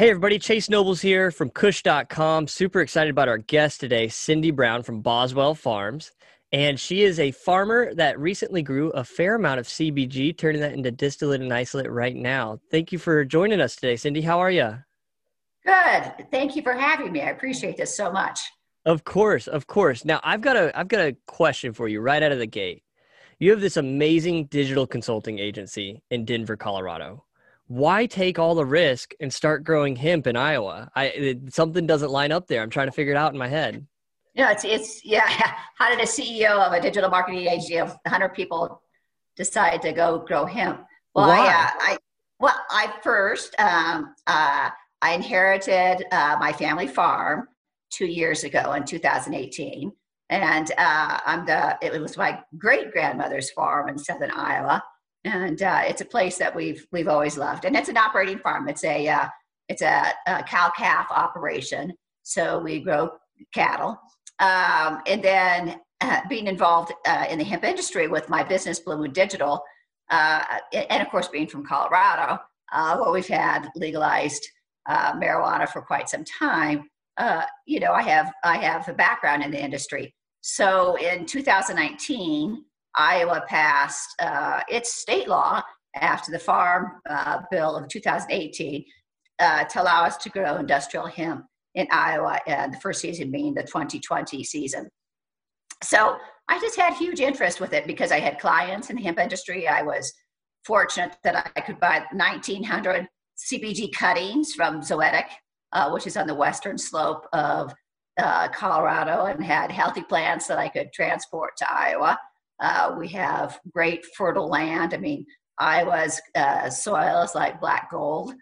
Hey, everybody, Chase Nobles here from Kush.com. Super excited about our guest today, Cindy Brown from Boswell Farms. And she is a farmer that recently grew a fair amount of CBG, turning that into distillate and isolate right now. Thank you for joining us today, Cindy. How are you? Good. Thank you for having me. I appreciate this so much. Of course, of course. Now, I've got a I've got a question for you right out of the gate. You have this amazing digital consulting agency in Denver, Colorado why take all the risk and start growing hemp in Iowa? I it, something doesn't line up there. I'm trying to figure it out in my head. Yeah, it's it's yeah. How did a CEO of a digital marketing agency of 100 people decide to go grow hemp? Well, why? I, uh, I well, I first um, uh, I inherited uh, my family farm two years ago in 2018, and uh, I'm the it was my great grandmother's farm in southern Iowa and uh, it's a place that we've we've always loved. And it's an operating farm. It's a uh, it's a, a cow calf operation. So we grow cattle, um, and then uh, being involved uh, in the hemp industry with my business Blue Moon Digital, uh, and of course being from Colorado, uh, well we've had legalized marijuana for quite some time. you know, I have I have a background in the industry. So in 2019. Iowa passed uh, its state law after the Farm uh, Bill of 2018 uh, to allow us to grow industrial hemp in Iowa, and the first season being the 2020 season. So I just had huge interest with it because I had clients in the hemp industry. I was fortunate that I could buy 1,900 CBG cuttings from Zoetic, uh, which is on the western slope of uh, Colorado, and had healthy plants that I could transport to Iowa. Uh, we have great fertile land. I mean, Iowa's uh, soil is like black gold.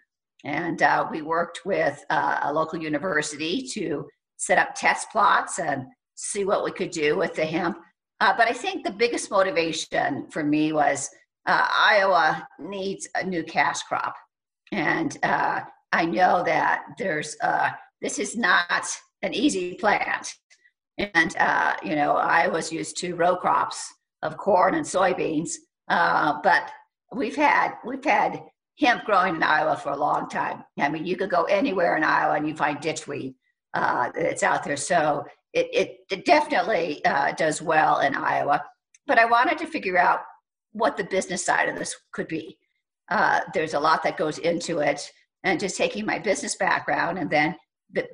And uh, we worked with uh, a local university to set up test plots and see what we could do with the hemp. Uh, but I think the biggest motivation for me was uh, Iowa needs a new cash crop. And I know that there's, this is not an easy plant. And, you know, I was used to row crops of corn and soybeans. Uh, but we've had we've had hemp growing in Iowa for a long time. I mean, you could go anywhere in Iowa and you find ditchweed uh, that's out there. So it, it, it definitely uh, does well in Iowa. But I wanted to figure out what the business side of this could be. Uh, there's a lot that goes into it, and just taking my business background and then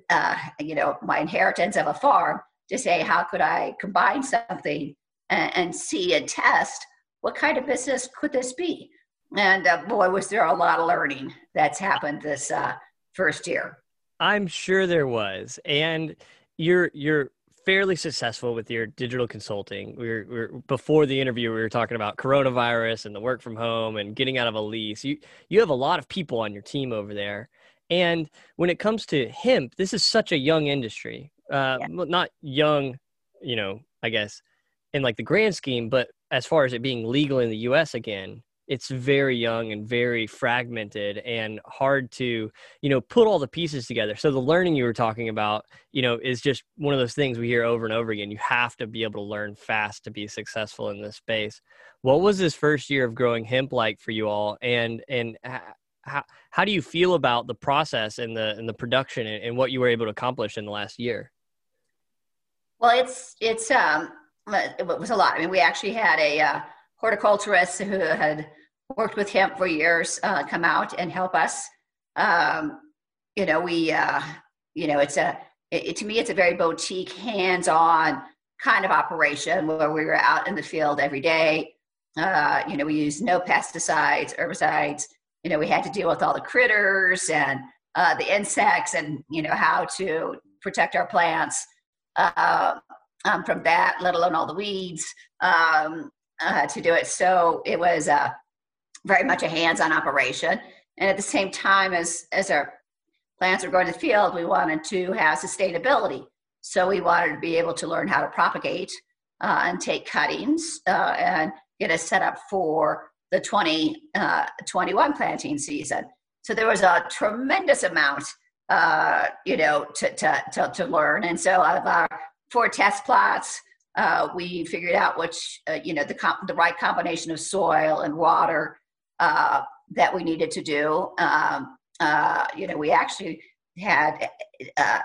uh, you know my inheritance of a farm to say how could I combine something and, and see and test what kind of business could this be. And uh, boy, was there a lot of learning that's happened this uh, first year. I'm sure there was, and you're you're fairly successful with your digital consulting. We were, we were, before the interview, we were talking about coronavirus and the work from home and getting out of a lease. You you have a lot of people on your team over there, and when it comes to hemp, this is such a young industry. Uh, yeah. Not young, you know, I guess in like the grand scheme, but as far as it being legal in the US again, it's very young and very fragmented and hard to you know put all the pieces together. So the learning you were talking about you know is just one of those things we hear over and over again. You have to be able to learn fast to be successful in this space. What was this first year of growing hemp like for you all? And and how, how do you feel about the process and the and the production and, and what you were able to accomplish in the last year? Well it's it's um it was a lot. I mean, we actually had a uh, horticulturist who had worked with hemp for years uh, come out and help us. Um, you know, we, uh, you know, it's a, it, to me, it's a very boutique, hands-on kind of operation where we were out in the field every day. Uh, you know, we used no pesticides, herbicides. You know, we had to deal with all the critters and uh, the insects, and you know how to protect our plants. Uh, um, from that, let alone all the weeds um, uh, to do it. So it was uh, very much a hands-on operation. And at the same time as as our plants were going to the field, we wanted to have sustainability. So we wanted to be able to learn how to propagate uh, and take cuttings uh, and get us set up for the 2021 uh, planting season. So there was a tremendous amount, uh, you know, to, to, to, to learn. And so out of our four test plots. Uh, we figured out which, uh, you know, the, comp- the right combination of soil and water uh, that we needed to do. Um, uh, you know, we actually had, uh,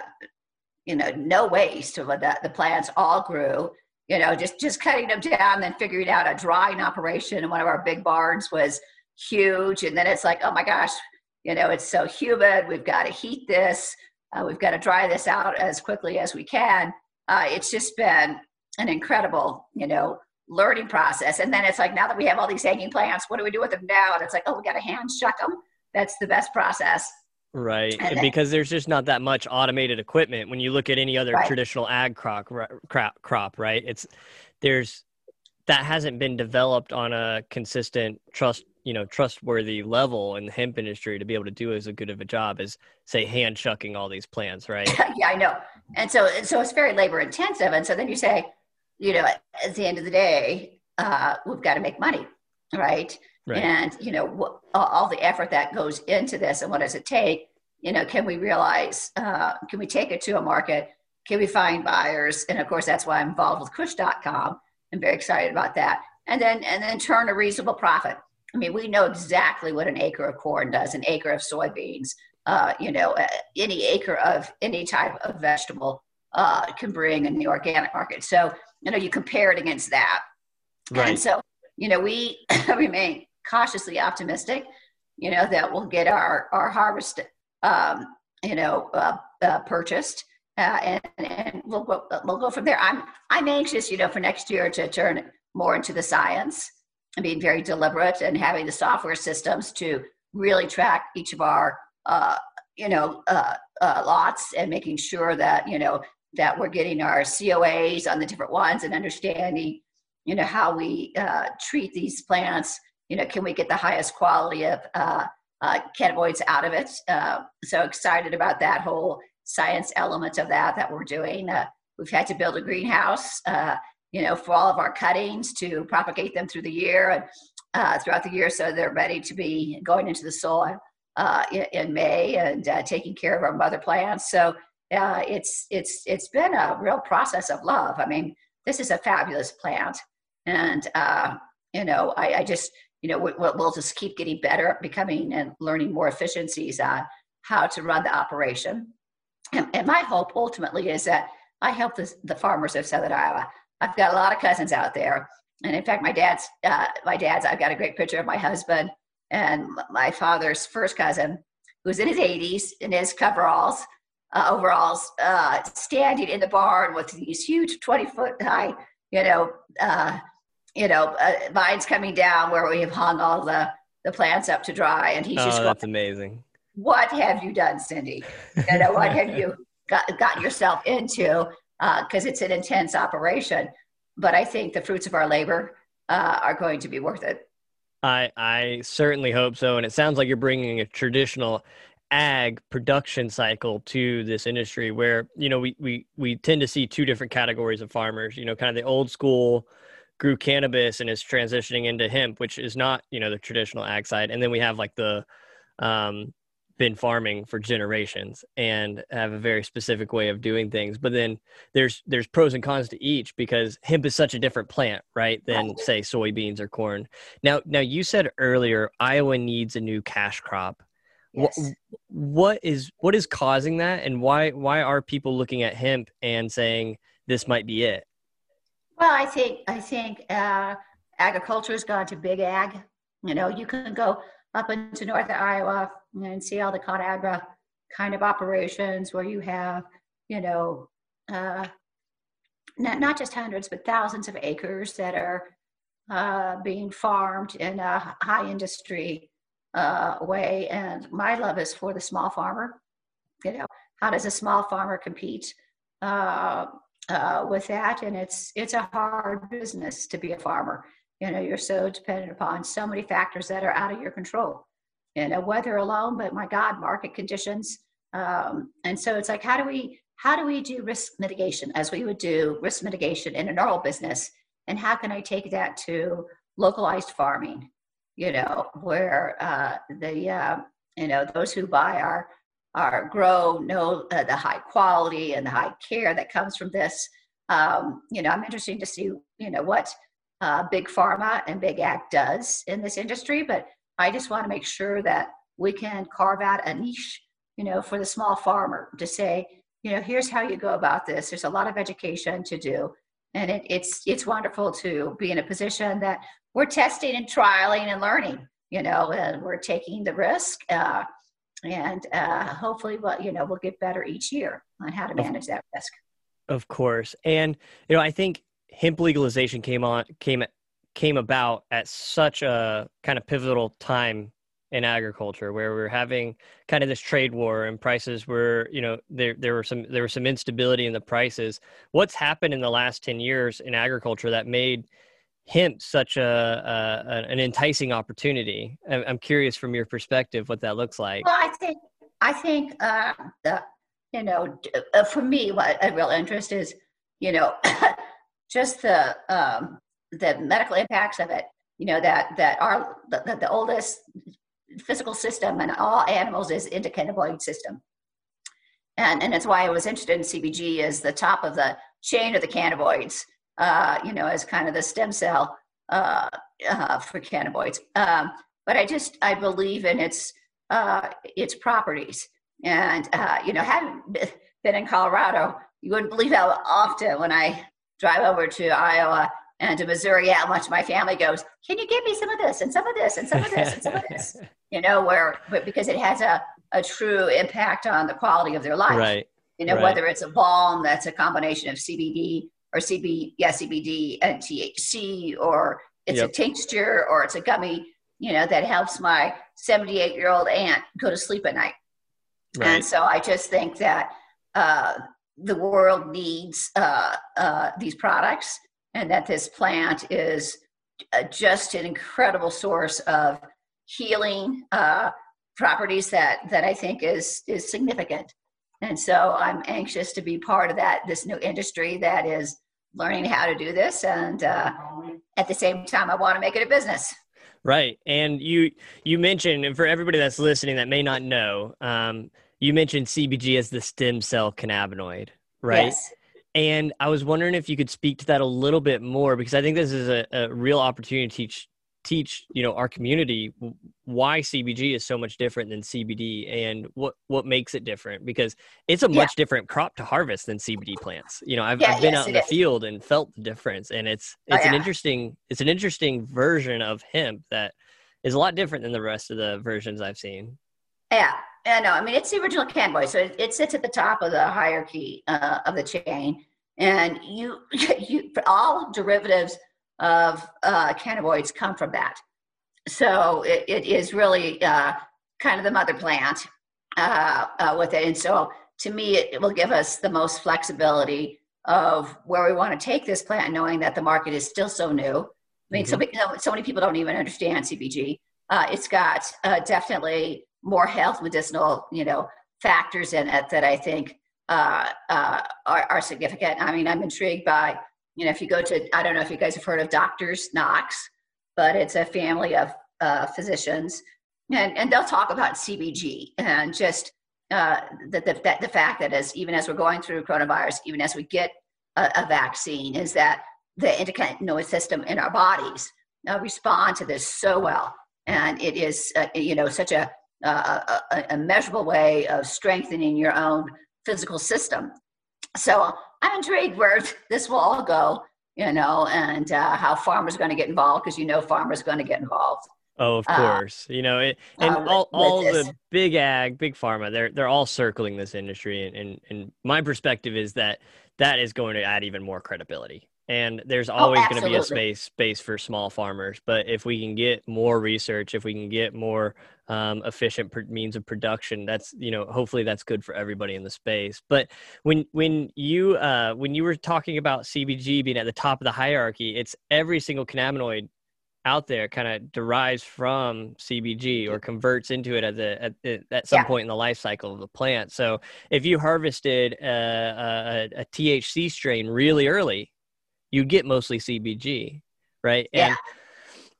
you know, no waste. The, the plants all grew, you know, just, just cutting them down, then figuring out a drying operation. And one of our big barns was huge. And then it's like, oh my gosh, you know, it's so humid. We've got to heat this. Uh, we've got to dry this out as quickly as we can. Uh, it's just been an incredible, you know, learning process. And then it's like, now that we have all these hanging plants, what do we do with them now? And it's like, oh, we got to hand shuck them. That's the best process. Right. And then, because there's just not that much automated equipment when you look at any other right. traditional ag crop, crop, crop, right? It's there's that hasn't been developed on a consistent trust, you know, trustworthy level in the hemp industry to be able to do as a good of a job as say hand shucking all these plants, right? yeah, I know. And so so it's very labor intensive. And so then you say, you know, at the end of the day, uh, we've got to make money, right? right. And you know, all the effort that goes into this, and what does it take? You know, can we realize? Uh, can we take it to a market? Can we find buyers? And of course, that's why I'm involved with Kush.com. I'm very excited about that. And then and then turn a reasonable profit. I mean, we know exactly what an acre of corn does, an acre of soybeans, uh, you know, any acre of any type of vegetable uh, can bring in the organic market. So you know you compare it against that right. and so you know we remain cautiously optimistic you know that we'll get our our harvest um, you know uh, uh, purchased uh, and, and we'll go we'll go from there i'm i'm anxious you know for next year to turn more into the science and being very deliberate and having the software systems to really track each of our uh, you know uh, uh, lots and making sure that you know that we're getting our COAs on the different ones and understanding, you know, how we uh, treat these plants. You know, can we get the highest quality of uh, uh, cannabinoids out of it? Uh, so excited about that whole science element of that that we're doing. Uh, we've had to build a greenhouse, uh, you know, for all of our cuttings to propagate them through the year and throughout the year, so they're ready to be going into the soil in, in, May and uh, taking care of our mother plants. So uh, it's it's it's been a real process of love. I mean, this is a fabulous plant, and uh, you know, I, I, just you know we, will just keep getting better at becoming and learning more efficiencies on how to run the operation. And, and my hope ultimately is that I help the, the farmers of Southern Iowa. I've got a lot of cousins out there, and in fact, my dad's uh, my dad's. I've got a great picture of my husband and my father's first cousin, who's in his 80s in his coveralls uh, overalls, uh, standing in the barn with these huge 20 foot high, you know, uh, you know, uh, vines coming down where we have hung all the, the plants up to dry. And he's oh, just going, that's amazing. What have you done, Cindy? You know, what have you got, got yourself into? Because uh, it's an intense operation. But I think the fruits of our labor uh, are going to be worth it. I I certainly hope so, and it sounds like you're bringing a traditional ag production cycle to this industry where you know we we we tend to see two different categories of farmers you know kind of the old school grew cannabis and is transitioning into hemp which is not you know the traditional ag side and then we have like the um been farming for generations and have a very specific way of doing things but then there's there's pros and cons to each because hemp is such a different plant right than say soybeans or corn now now you said earlier iowa needs a new cash crop Yes. What, what is what is causing that, and why why are people looking at hemp and saying this might be it? Well, I think I think uh, agriculture has gone to big ag. You know, you can go up into north Iowa and see all the ConAgra kind of operations where you have, you know, uh, not, not just hundreds, but thousands of acres that are uh, being farmed in a high industry uh, way. And my love is for the small farmer. You know, how does a small farmer compete uh, uh, with that? And it's it's a hard business to be a farmer. You know, you're so dependent upon so many factors that are out of your control. You know, weather alone, but my God, market conditions. Um, and so it's like, how do we how do we do risk mitigation as we would do risk mitigation in a normal business? And how can I take that to localized farming? you know, where uh, the uh, you know those who buy our our grow know uh, the high quality and the high care that comes from this. Um, you know, I'm interested to see you know what uh, big pharma and big ag does in this industry, but I just want to make sure that we can carve out a niche, you know, for the small farmer to say, you know, here's how you go about this. There's a lot of education to do. And it, it's it's wonderful to be in a position that we're testing and trialing and learning, you know, and we're taking the risk. Uh, and uh, hopefully, well, you know, we'll get better each year on how to manage that risk. Of course, and you know, I think hemp legalization came on came came about at such a kind of pivotal time in agriculture where we are having kind of this trade war and prices were you know there there were some there was some instability in the prices. What's happened in the last 10 years in agriculture that made hemp such a, a an enticing opportunity? I'm curious from your perspective what that looks like. Well i think i think uh, the, you know uh, for me what a real interest is you know just the um, the medical impacts of it you know that that our the, the oldest physical system in all animals is endocannabinoid system. And, and that's why I was interested in CBG as the top of the chain of the cannabinoids, uh, you know, as kind of the stem cell uh, uh, for cannabinoids. Um, but I just, I believe in its, uh, its properties. And, uh, you know, having been in Colorado, you wouldn't believe how often when I drive over to Iowa and to Missouri, how much my family goes, can you give me some of this and some of this and some of this and some of this? you know, where because it has a, a true impact on the quality of their life. Right. You know, right. whether it's a balm that's a combination of CBD or CB, yeah, CBD and THC, or it's yep. a tincture or it's a gummy, you know, that helps my 78 year old aunt go to sleep at night. Right. And so I just think that uh, the world needs uh, uh, these products and that this plant is uh, just an incredible source of healing uh, properties that that I think is is significant. And so I'm anxious to be part of that this new industry that is learning how to do this, and uh, at the same time, I want to make it a business. Right, and you you mentioned, and for everybody that's listening that may not know, um, you mentioned CBG as the stem cell cannabinoid, right? Yes. And I was wondering if you could speak to that a little bit more because I think this is a, a real opportunity to teach teach you know our community why CBG is so much different than CBD and what what makes it different because it's a much yeah. different crop to harvest than CBD plants. You know, I've, yeah, I've been yes, out in the is. field and felt the difference, and it's oh, it's oh, yeah. an interesting it's an interesting version of hemp that is a lot different than the rest of the versions I've seen. Yeah, yeah, no, I mean it's the original cannabis, so it, it sits at the top of the hierarchy uh, of the chain, and you you all derivatives of uh, cannabinoids come from that. So it, it is really uh, kind of the mother plant uh, uh, with it. And so to me, it, it, will give us the most flexibility of where we want to take this plant, knowing that the market is still so new. I mean, mm-hmm. so, so many people don't even understand CBG. Uh, it's got uh, definitely more health medicinal, you know, factors in it that I think are, are significant. I mean, I'm intrigued by you know, if you go to, I don't know if you guys have heard of Doctors Knox, but it's a family of uh, physicians, and, and they'll talk about CBG and just uh, the, the, the fact that as even as we're going through coronavirus, even as we get a, a vaccine, is that the endocannabinoid system in our bodies uh, respond to this so well, and it is uh, you know such a, a, a measurable way of strengthening your own physical system. So I'm intrigued where this will all go, you know, and uh, how farmers are going to get involved because you know farmers are going to get involved. Oh, of uh, course. Uh, you know, it, and uh, all, all the big ag, big pharma, they're they're all circling this industry, and, and and my perspective is that that is going to add even more credibility and there's oh, always oh, going to be a space space for small farmers but if we can get more research if we can get more um, efficient pr- means of production that's you know hopefully that's good for everybody in the space but when when you uh, when you were talking about cbg being at the top of the hierarchy it's every single cannabinoid out there kind of derives from CBG or converts into it at the at, at some yeah. point in the life cycle of the plant. So if you harvested a, a, a THC strain really early, you get mostly CBG, right? Yeah. And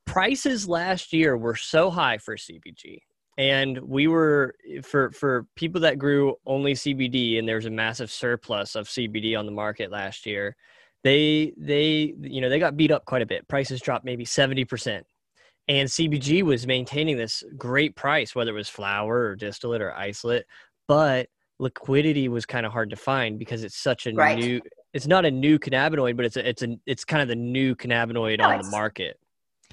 prices last year were so high for CBG. And we were for for people that grew only CBD and there was a massive surplus of CBD on the market last year. They they you know they got beat up quite a bit. Prices dropped maybe 70%. and CBG was maintaining this great price, whether it was flower or distillate or isolate, but liquidity was kind of hard to find because it's such a Right. new. It's not a new cannabinoid, but it's a, it's a it's kind of the new cannabinoid No, on the market.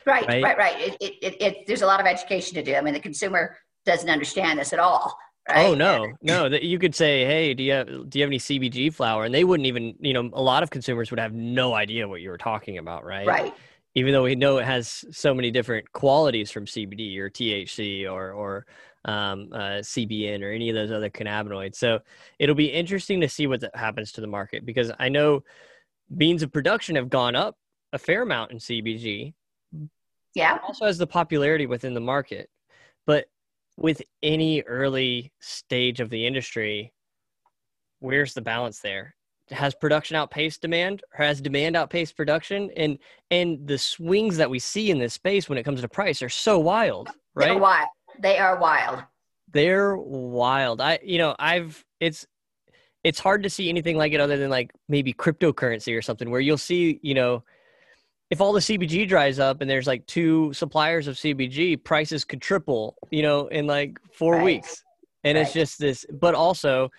Right, Right? right, right. It, it, it, it, there's a lot of education to do. I mean, the consumer doesn't understand this at all. Right? Oh no, no! That you could say, "Hey, do you have do you have any CBG flower?" And they wouldn't even, you know, a lot of consumers would have no idea what you were talking about, right? Right. Even though we know it has so many different qualities from CBD or THC or or um, uh, CBN or any of those other cannabinoids. So it'll be interesting to see what that happens to the market because I know beans of production have gone up a fair amount in CBG, Yeah. also has the popularity within the market. But with any early stage of the industry, where's the balance there? Has production outpaced demand or has demand outpaced production? And and the swings that we see in this space when it comes to price are so wild, They're right? wild. They are wild. They're wild. I you know, I've it's it's hard to see anything like it other than like maybe cryptocurrency or something where you'll see, you know, if all the CBG dries up and there's like two suppliers of CBG, prices could triple, you know, in like four Right. weeks. And it's just this, but also,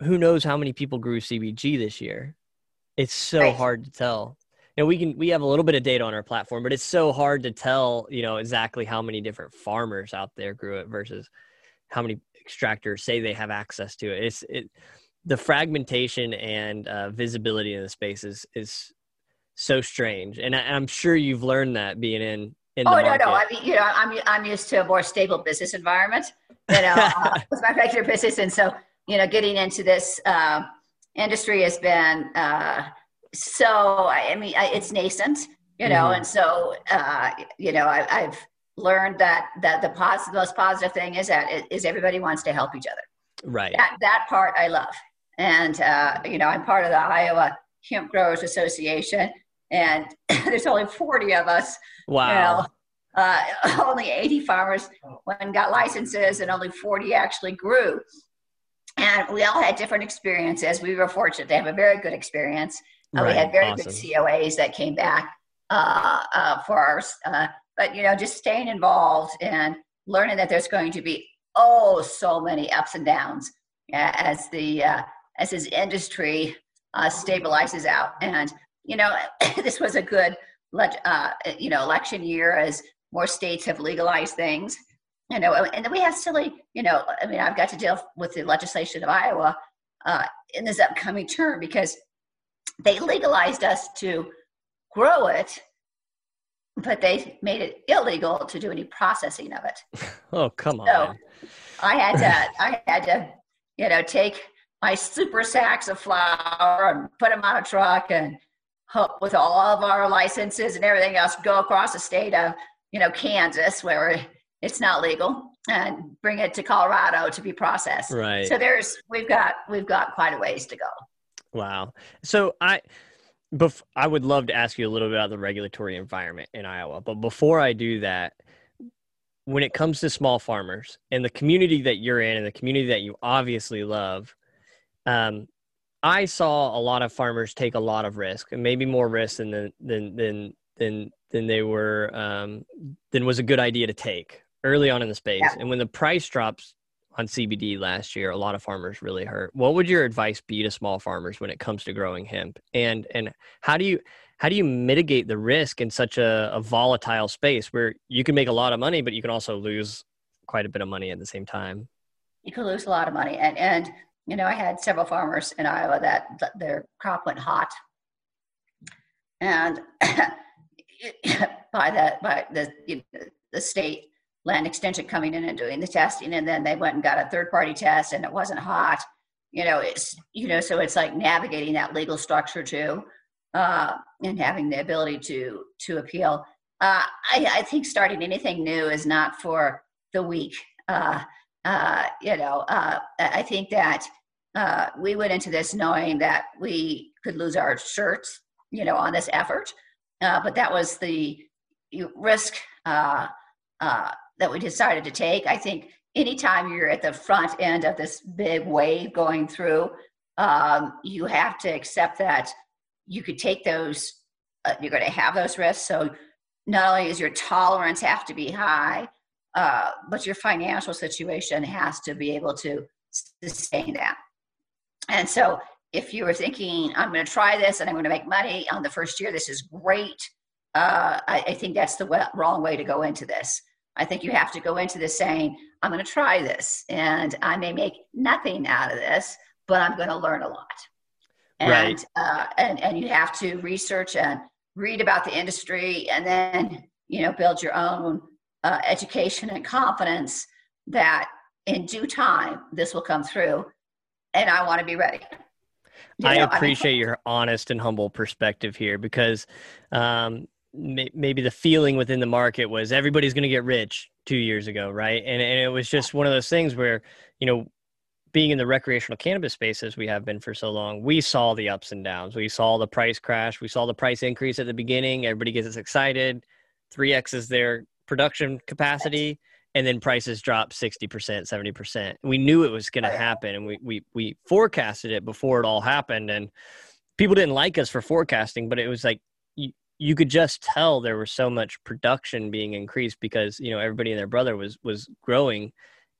who knows how many people grew CBG this year? It's so Right. hard to tell. Know, we can we have a little bit of data on our platform, but it's so hard to tell, you know, exactly how many different farmers out there grew it versus how many extractors say they have access to it. It's it the fragmentation and uh, visibility in the space is is so strange, and I, I'm sure you've learned that being in in the Oh no, market. no. I mean, you know, I'm I'm used to a more stable business environment. You know, uh, with my regular business, and so you know, getting into this uh, industry has been uh, so. I I mean, I, it's nascent. You know, Mhm. and so uh, you know, I, I've learned that that the positive, most positive thing is that it, is everybody wants to help each other. right. that that part I love. And uh, you know, I'm part of the Iowa Hemp Growers Association, and there's only 40 of us. Wow. You know, uh, only 80 farmers when got licenses, and only 40 actually grew. And we all had different experiences. We were fortunate to have a very good experience. Uh, right. We had very awesome. good COAs that came back uh, uh, for us. Uh, but you know, just staying involved and learning that there's going to be oh so many ups and downs uh, as the uh, as this industry uh, stabilizes out. And you know, this was a good uh, you know election year as more states have legalized things. You know, and then we have silly. You know, I mean, I've got to deal with the legislation of Iowa uh, in this upcoming term because they legalized us to grow it, but they made it illegal to do any processing of it. Oh come So, on. I had to, I had to, you know, take my super sacks of flower and put them on a truck and hook with all of our licenses and everything else, go across the state of, you know, Kansas where it's not legal and bring it to Colorado to be processed. Right. So there's, we've got, we've got quite a ways to go. Wow. So I, bef- I would love to ask you a little bit about the regulatory environment in Iowa, but before I do that, when it comes to small farmers and the community that you're in and the community that you obviously love, um, I saw a lot of farmers take a lot of risk and maybe more risk than the, than than than than they were um, than was a good idea to take early on in the space. Yeah. And when the price drops on CBD last year, a lot of farmers really hurt. What would your advice be to small farmers when it comes to growing hemp? And and how do you how do you mitigate the risk in such a, a volatile space where you can make a lot of money, but you can also lose quite a bit of money at the same time? you could lose a lot of money. And and you know, I had several farmers in Iowa that, their crop went hot, and by that by the you know, the state land extension coming in and doing the testing, and then they went and got a third party test, and it wasn't hot. You know, it's you know, so it's like navigating that legal structure too, uh, and having the ability to to appeal. Uh, I, I think starting anything new is not for the weak. Uh, uh, you know, uh, I think that uh, we went into this knowing that we could lose our shirts, you know, on this effort. Uh, but that was the risk uh, uh, that we decided to take. I think anytime you're at the front end of this big wave going through, um, you have to accept that you could take those, uh, you're going to have those risks. So not only does your tolerance have to be high, uh, but your financial situation has to be able to sustain that. And so, if you were thinking, I'm going to try this and I'm going to make money on the first year, this is great. Uh, I, I, think that's the w- wrong way to go into this. I think you have to go into this saying, I'm going to try this and I may make nothing out of this, but I'm going to learn a lot. And, right. uh, and, and you have to research and read about the industry and then, you know, build your own uh, education and confidence that in due time this will come through and I want to be ready. You I know, appreciate I mean, your honest and humble perspective here because um, maybe the feeling within the market was everybody's going to get rich two years ago, right? And and it was just one of those things where you know being in the recreational cannabis space as we have been for so long, we saw the ups and downs. We saw the price crash. We saw the price increase at the beginning. Everybody gets excited. 3X is their production capacity. And then prices drop 60%, 70%. We knew it was going to happen. And we, we, we forecasted it before it all happened. And people didn't like us for forecasting, but it was like, you, could just tell there was so much production being increased because, you know, everybody and their brother was, was growing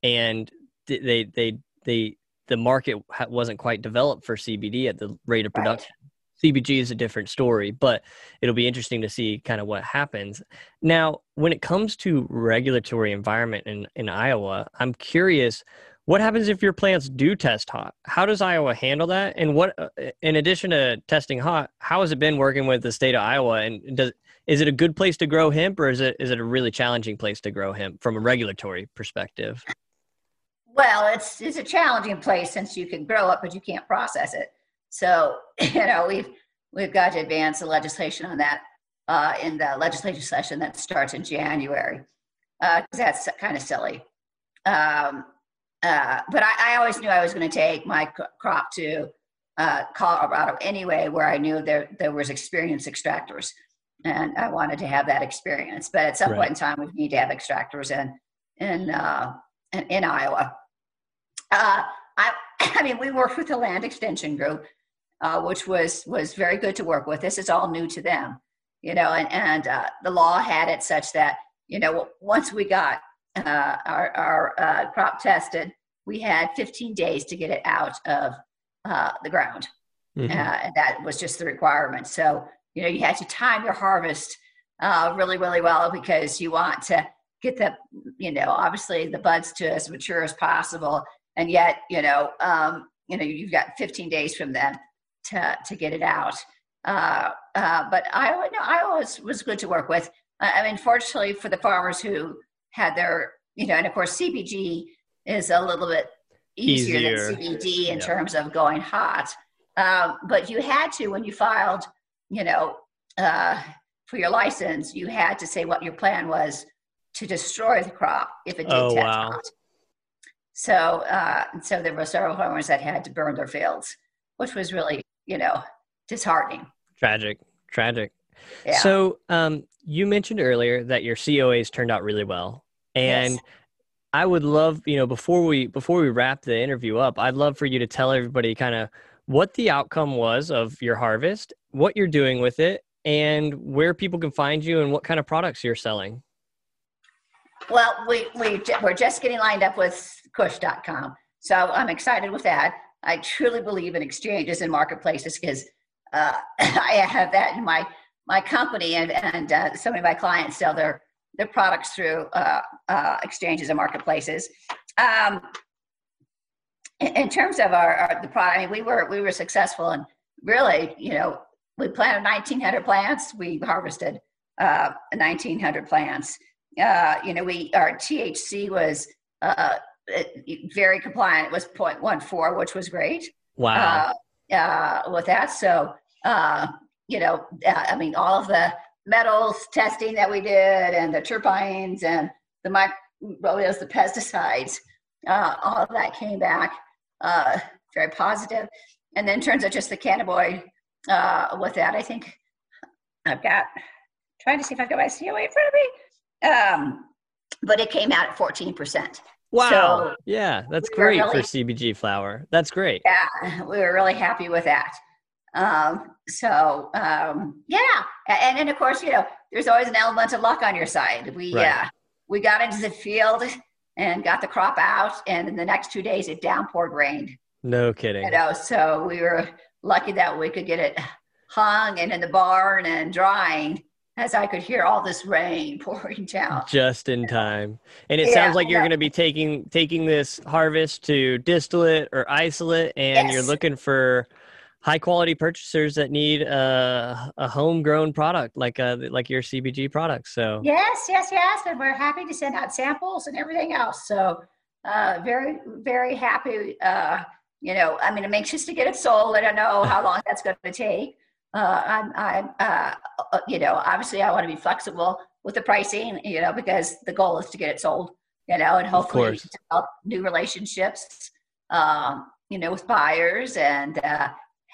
and they, they the the market wasn't quite developed for CBD at the rate of production. Right. CBG is a different story, but it'll be interesting to see kind of what happens. Now, when it comes to regulatory environment in, in Iowa, I'm curious what happens if your plants do test hot? How does Iowa handle that? And what, uh, in addition to testing hot, how has it been working with the state of Iowa? And does is it a good place to grow hemp, or is it is it a really challenging place to grow hemp from a regulatory perspective? Well, it's it's a challenging place since you can grow it, but you can't process it. So you know we've we've got to advance the legislation on that uh, in the legislative session that starts in January. Uh, that's kind of silly. Um, uh, but I, I, always knew I was going to take my crop to uh, Colorado anyway, where I knew there there was experienced extractors, and I wanted to have that experience. But at some right. point in time, we need to have extractors in in uh, in, in Iowa. Uh, I, I mean, we worked with the Land Extension Group, uh, which was was very good to work with. This is all new to them, you know, and and uh, the law had it such that you know once we got uh, our our uh, crop tested, we had 15 days to get it out of uh, the ground, mm-hmm. and that was just the requirement. So you know, you had to time your harvest really really well because you want to get the you know obviously the buds to as mature as possible and yet you know um, you know you've got 15 days from then to to get it out. Uh, uh, but Iowa, no, Iowa was, was good to work with. I mean, fortunately for the farmers who had their, you know, and of course CBG is a little bit easier, easier. than CBD in terms of going hot. Um, but you had to when you filed, you know, uh, for your license, you had to say what your plan was to destroy the crop if it did oh, test wow. hot. So, uh, so there were several farmers that had to burn their fields, which was really, you know, disheartening. Tragic, tragic. Yeah. So, um, you mentioned earlier that your COAs turned out really well, and yes. I would love, you know, before we before we wrap the interview up, I'd love for you to tell everybody kind of what the outcome was of your harvest, what you're doing with it, and where people can find you and what kind of products you're selling. Well, we, we, we're just getting lined up with kush.com. So I'm excited with that. I truly believe in exchanges and marketplaces because uh, I have that in my, my company and, and uh, so many of my clients sell their, their products through uh, uh exchanges and marketplaces. Um, in, in, terms of our, our, the product, I mean, we were, we were successful and really, you know, we planted 1900 plants. We harvested 1900 uh, plants uh, you know, we our THC was uh, very compliant. It was 0.14, which was great. Wow. Uh, uh, with that, so uh, you know, uh, I mean, all of the metals testing that we did, and the terpenes, and the mic, well, it was the pesticides. Uh, all of that came back uh, very. And then in terms of just the cannabinoid, uh, with that, I think I've got trying to see if I've got my COA in front of me. Um, but it came out at 14%. Wow. So yeah, that's we great really, for CBG flower. That's great. Yeah, we were really happy with that. Um, so um, yeah, and then of course, you know, there's always an element of luck on your side. We Right. uh, we got into the field and got the crop out, and in the next two days it downpoured rain. No kidding. You know, so we were lucky that we could get it hung and in the barn and drying as I could hear all this rain pouring down. Just in time. And it Yeah, sounds like you're yeah. going to be taking taking this harvest to distillate or isolate and you're looking for high quality purchasers that need a, a homegrown product like uh like your CBG products. So Yes, yes, yes, and we're happy to send out samples and everything else. So, uh, very, very happy. Uh, you know, I mean, I'm anxious to get it sold. I don't know how long that's going to take. Uh, I'm, I'm, uh, uh, you know, obviously I want to be flexible with the pricing, you know, because the goal is to get it sold, you know, and hopefully develop new relationships, um, you know, with buyers and uh,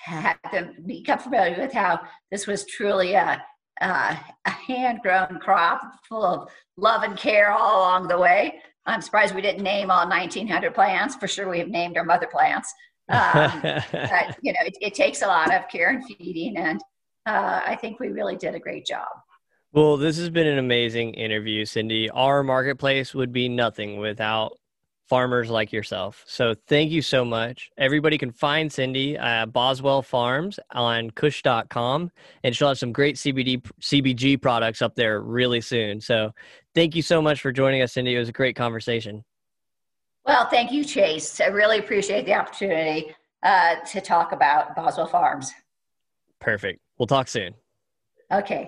have them become familiar with how this was truly a, uh, a hand-grown crop full of love and care all along the way. I'm surprised we didn't name all 1,900 plants. For sure, we have named our mother plants. Um, but you know, it, it takes a lot of care and feeding, and uh, I think we really did a great job. Well, this has been an amazing interview, Cindy. Our marketplace would be nothing without farmers like yourself. So thank you so much. Everybody can find Cindy at Boswell Farms on Kush.com, and she'll have some great CBD CBG products up there really soon. So thank you so much for joining us, Cindy. It was a great conversation. Well, thank you, Chase. I really appreciate the opportunity uh, to talk about Boswell Farms. Perfect. We'll talk soon. Okay.